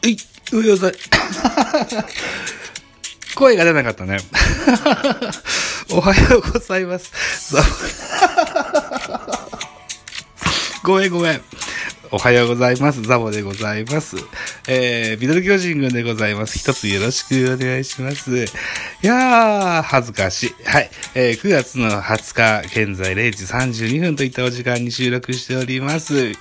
はい、うよざい。声が出なかったね。おはようございます。ザボごめんごめん。おはようございます。ザボでございます。えー、ミドル巨人軍でございます。一つよろしくお願いします。いやー、恥ずかしい。はい。えー、9月の20日、現在0時32分といったお時間に収録しております。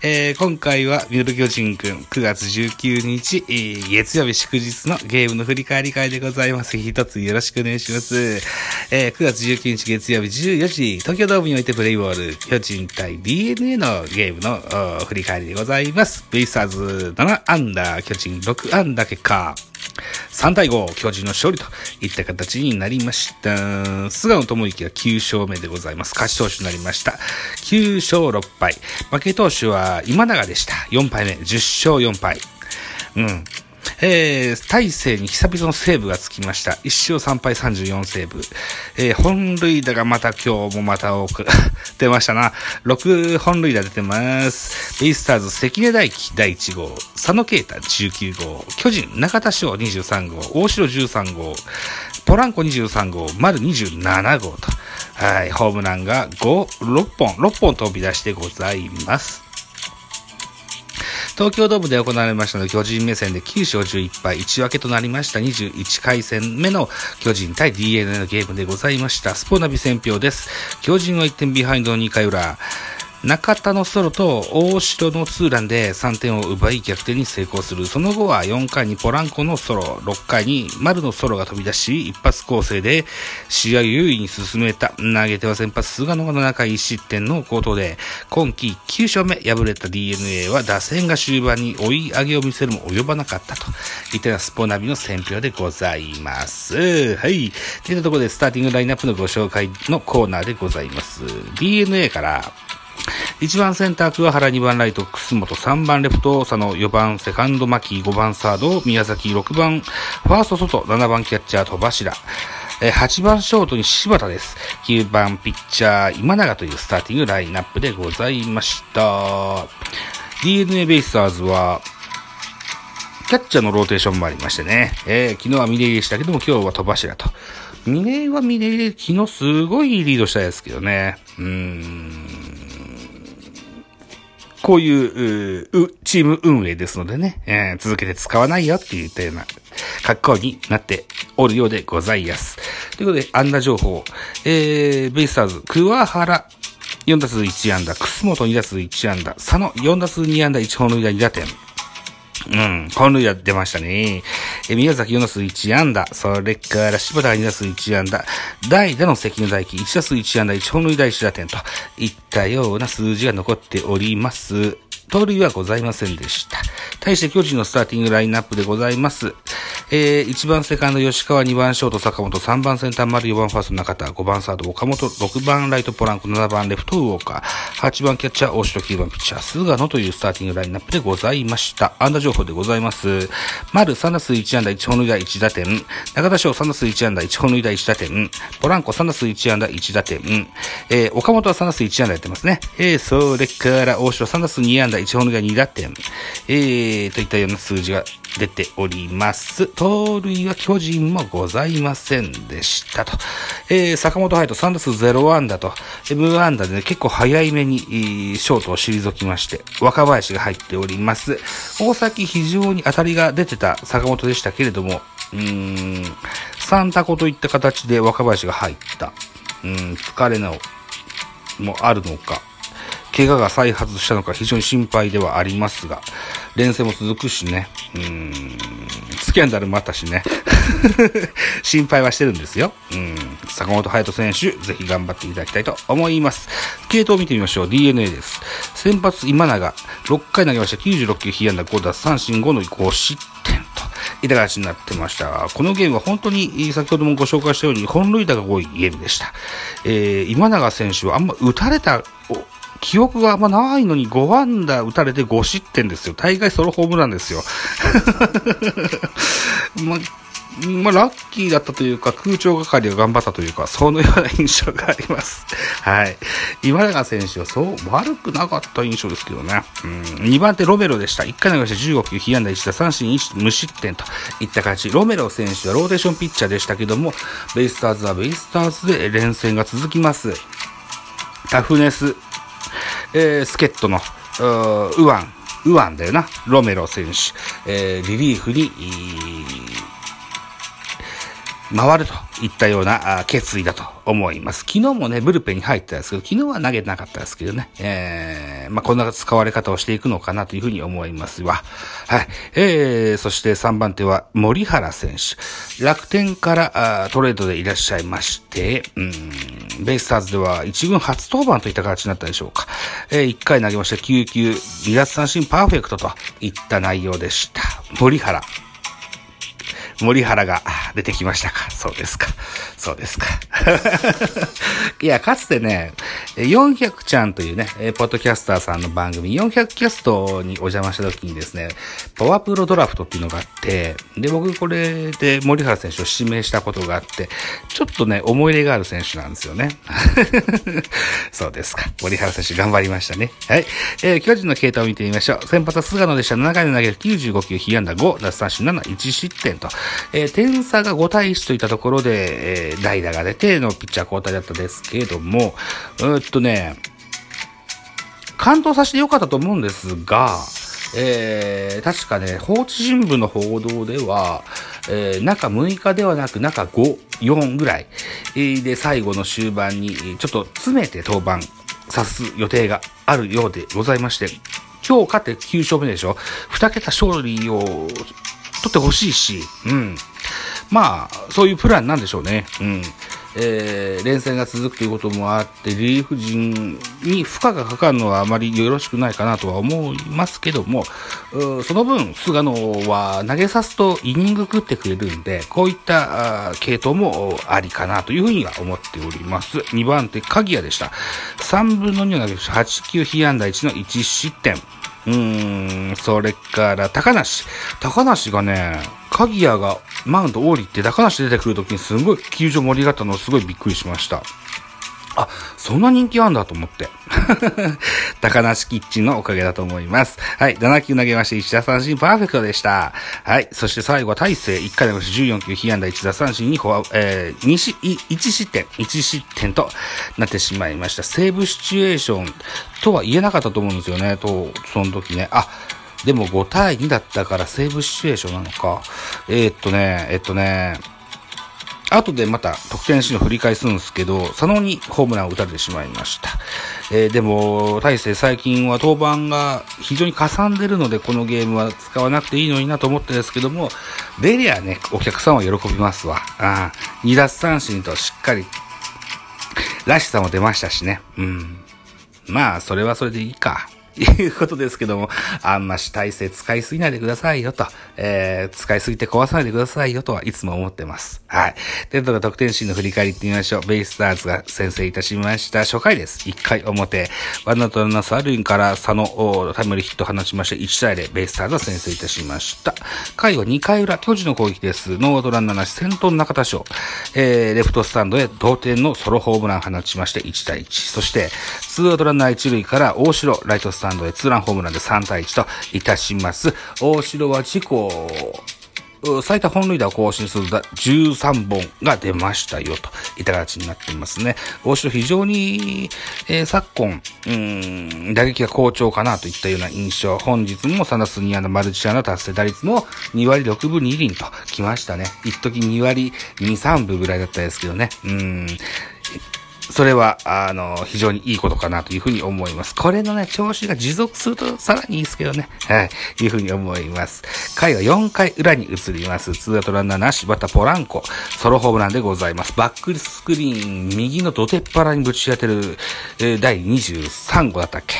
えー、今回はミドル巨人くん9月19日、えー月曜日祝日のゲームの振り返り会でございます。一つよろしくお願いします。えー、9月19日月曜日14時、東京ドームにおいてプレイボール、巨人対 DNA のゲームの振り返りでございます。ベイスターズ7アンダー、巨人6アンダー結果。3対5、巨人の勝利といった形になりました。菅野智之が9勝目でございます。勝ち投手になりました。9勝6敗。負け投手は今永でした。4敗目、10勝4敗。うん。えー、大勢に久々のセーブがつきました。1勝3敗34セーブ。えー、本塁打がまた今日もまた多く 出ましたな。6本塁打出てます。ベイスターズ関根大輝第1号、佐野啓太19号、巨人中田翔23号、大城13号、ポランコ23号、丸27号と、はい、ホームランが5、6本、6本飛び出してございます。東京ドームで行われましたの、巨人目線で9勝11敗、1分けとなりました21回戦目の巨人対 DNA のゲームでございました。スポナビ戦票です。巨人は1点ビハインドの2回裏。中田のソロと大城のツーランで3点を奪い逆転に成功する。その後は4回にポランコのソロ、6回に丸のソロが飛び出し、一発構成で試合を優位に進めた。投げては先発菅野が7回1失点の好投で、今季9勝目敗れた DNA は打線が終盤に追い上げを見せるも及ばなかったと。いったようなスポナビの選評でございます。はい。といったところでスターティングラインナップのご紹介のコーナーでございます。DNA から、1番センター、桑原、2番ライト、楠本、3番レフト、佐野、4番セカンド、牧、5番サード、宮崎、6番ファースト、外、7番キャッチャー、戸柱。8番ショートに柴田です。9番ピッチャー、今永というスターティングラインナップでございました。DNA ベイスターズは、キャッチャーのローテーションもありましてね。えー昨日は峰入でしたけども、今日は戸柱と。峰井は峰入りで昨日すごいリードしたですけどね。うーん。こういう、う、チーム運営ですのでね、えー続けて使わないよって言ったような格好になっておるようでございます。ということで、安打情報。えー、ベイスターズ、桑原、4打数1安打、楠本2打数1安打、佐野4打数2安打、1本塁打2打点。うん、本塁打出ましたね。え、宮崎4打数1安打、それから柴田2打数1安打、代打の関根大輝1打数1安打、1本塁打1打点といったような数字が残っております。盗塁はございませんでした。対して巨人のスターティングラインナップでございます。えー、1番セカンド吉川、2番ショート坂本、3番センター丸、4番ファースト中田、5番サード岡本、6番ライトポランコ、7番レフトウォーカー、8番キャッチャー大城、9番ピッチャー菅野というスターティングラインナップでございました。安打情報でございます。丸3打数1安打、1本塁打1打点、中田翔3打数1安打、1本塁打1打点、ポランコ3打数1安打、1打点、えー、岡本は3打数1安打やってますね。えー、それから大城3打数2安打、1本塁打2打点、えー、といったような数字が出ております。盗塁は巨人もございませんでしたと。えー、坂本隼人3打数0安打と、無安打でね、結構早いめに、ショートを退きまして、若林が入っております。大崎非常に当たりが出てた坂本でしたけれども、うーん、3タコといった形で若林が入った。うん、疲れの、もあるのか。怪我が再発したのか非常に心配ではありますが、連戦も続くしね。うん。スキャンダルもあったしね。心配はしてるんですよ。うん。坂本隼人選手、ぜひ頑張っていただきたいと思います。系統を見てみましょう。DNA です。先発今永、6回投げました。96球、被安打5奪三振5の5失点と、いた形になってました。このゲームは本当に、先ほどもご紹介したように、本塁打が多いゲームでした。えー、今永選手はあんま打たれた、記憶があんまないのに5安打打たれて5失点ですよ。大概ソロホームランですよ。まま、ラッキーだったというか、空調係が頑張ったというか、そのような印象があります。はい。今永選手はそう悪くなかった印象ですけどね。うん。2番手ロメロでした。1回投げました15球、被安打1打三振1無失点といった感じ。ロメロ選手はローテーションピッチャーでしたけども、ベイスターズはベイスターズで連戦が続きます。タフネス、えー、スケットの、ウワン、ウワンだよな。ロメロ選手、えー、リリーフに、回るといったような決意だと思います。昨日もね、ブルペンに入ったんですけど、昨日は投げてなかったですけどね、えー、まあ、こんな使われ方をしていくのかなというふうに思いますわ。はい。えー、そして3番手は森原選手。楽天からあトレードでいらっしゃいまして、うん、ベイスターズでは1軍初登板といった形になったでしょうか。えー、1回投げました9球、離脱三振パーフェクトといった内容でした。森原。森原が出てきましたか。そうですか。そうですか。いや、かつてね、400ちゃんというね、ポッドキャスターさんの番組、400キャストにお邪魔した時にですね、パワープロドラフトっていうのがあって、で、僕これで森原選手を指名したことがあって、ちょっとね、思い入れがある選手なんですよね。そうですか。森原選手頑張りましたね。はい。えー、巨人の形態を見てみましょう。先発は菅野でした。7回で投げる95球、被安打5、奪三振7、1失点と。えー、点差が5対1といったところで、えー、代打が出てのピッチャー交代だったですけれども、うーっとね、完投させてよかったと思うんですが、えー、確かね、放置新聞の報道では、えー、中6日ではなく中5、4ぐらいで最後の終盤にちょっと詰めて登板さす予定があるようでございまして、今日勝って9勝目でしょ ?2 桁勝利を取ってほしいし、うん。まあ、そういうプランなんでしょうね。うん。えー、連戦が続くということもあって、リリーフ陣に負荷がかかるのはあまりよろしくないかなとは思いますけども、その分、菅野は投げさすとイニング食ってくれるんで、こういった系統もありかなというふうには思っております。2番手、鍵谷でした。3分の2を投げました。8球被安打1の1失点。うん、それから、高梨。高梨がね、鍵谷がマウンド降りて、高梨出てくるときにすごい球場盛り上がったのすごいびっくりしました。あ、そんな人気あんだと思って。高梨キッチンのおかげだと思います。はい。7球投げまして、1打三振パーフェクトでした。はい。そして最後は大勢、1回投げまして14球被安打1打三振にフォア、えー、2し、1失点、1失点となってしまいました。セーブシチュエーションとは言えなかったと思うんですよね。と、その時ね。あ、でも5対2だったからセーブシチュエーションなのか。えー、っとね、えっとね、後でまた得点シーンを振り返すんですけど、佐野にホームランを打たれてしまいました。えー、でも、大勢最近は登板が非常にかさんでるので、このゲームは使わなくていいのになと思ってですけども、出りゃね、お客さんは喜びますわ。ああ、2奪三振としっかり、らしさも出ましたしね。うん。まあ、それはそれでいいか。いうことですけども、あんまし体制使いすぎないでくださいよと、えー、使いすぎて壊さないでくださいよとはいつも思ってます。はい。で、と得点シーンの振り返りってみましょう。ベイスターズが先制いたしました。初回です。1回表。ワンアウトランナーサルインから佐野タイムリーヒット放ちまして、1対0、ベイスターズが先制いたしました。回は2回裏、巨人の攻撃です。ノーアウトランナーなし、先頭の中田翔。えー、レフトスタンドへ同点のソロホームラン放ちまして、1対1。そして、ツーアウトランナー1塁から大城、ライトスタンドンドへツーランホームランで3対1といたします。大城は自己、最多本塁打を更新する13本が出ましたよといった形になっていますね。大城非常に、えー、昨今、うん、打撃が好調かなといったような印象。本日も3打数2安打マルチアの達成打率も2割6分2厘と来ましたね。一時2割2、3分ぐらいだったですけどね。うんそれは、あの、非常にいいことかなというふうに思います。これのね、調子が持続するとさらにいいですけどね。はい。いうふうに思います。回は4回裏に移ります。ツーアウトランナーなし、バッタポランコ、ソロホームランでございます。バックスクリーン、右の土手っ腹にぶち当てる、えー、第23号だったっけ？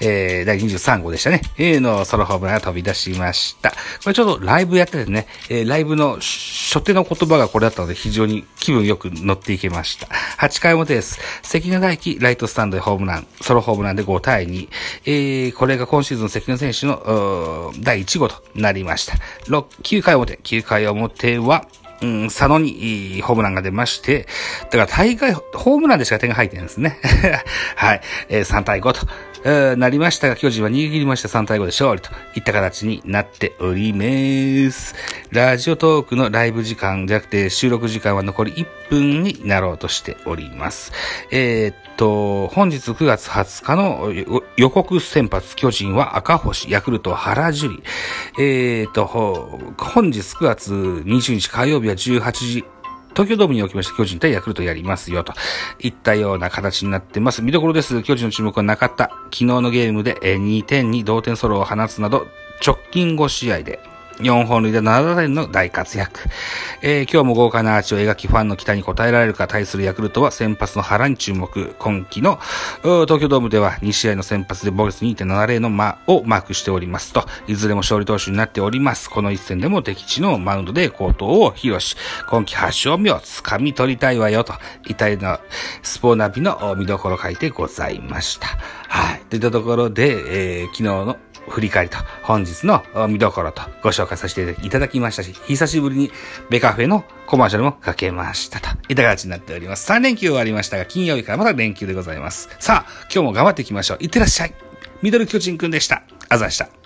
えー、第23号でしたね。A のソロホームランが飛び出しました。これちょっとライブやっててね、えー、ライブの初手の言葉がこれだったので非常に気分よく乗っていけました。8回表です。関根大輝、ライトスタンドでホームラン、ソロホームランで5対2。えー、これが今シーズン関根選手の、第1号となりました。6、9回表、9回表は、うん、佐野にホームランが出まして、だから大会、ホームランでしか点が入ってないんですね。はい、えー、3対5と。なりましたが、巨人は逃げ切りました3対5で勝利といった形になっております。ラジオトークのライブ時間じゃなくて収録時間は残り1分になろうとしております。えー、っと、本日9月20日の予告先発巨人は赤星、ヤクルト原樹里。えー、っと、本日9月20日火曜日は18時東京ドームにおきまして巨人対ヤクルトやりますよ、といったような形になってます。見どころです。巨人の注目はなかった。昨日のゲームで2点に同点ソロを放つなど、直近5試合で4本塁で7打点の大活躍。えー、今日も豪華なアーチを描きファンの期待に応えられるか対するヤクルトは先発の原に注目。今季の東京ドームでは2試合の先発でボルス2.70の間をマークしておりますと、いずれも勝利投手になっております。この一戦でも敵地のマウンドで高騰を披露し、今季8勝目を掴み取りたいわよと、いたいなスポーナビの見どころ書いてございました。はい。といったところで、えー、昨日の振り返りと、本日の見どころとご紹介させていただきましたし、久しぶりにベカフェのコマーシャルもかけましたと。いた形になっております。3連休終わりましたが、金曜日からまた連休でございます。さあ、今日も頑張っていきましょう。いってらっしゃい。ミドル巨人くんでした。あざした。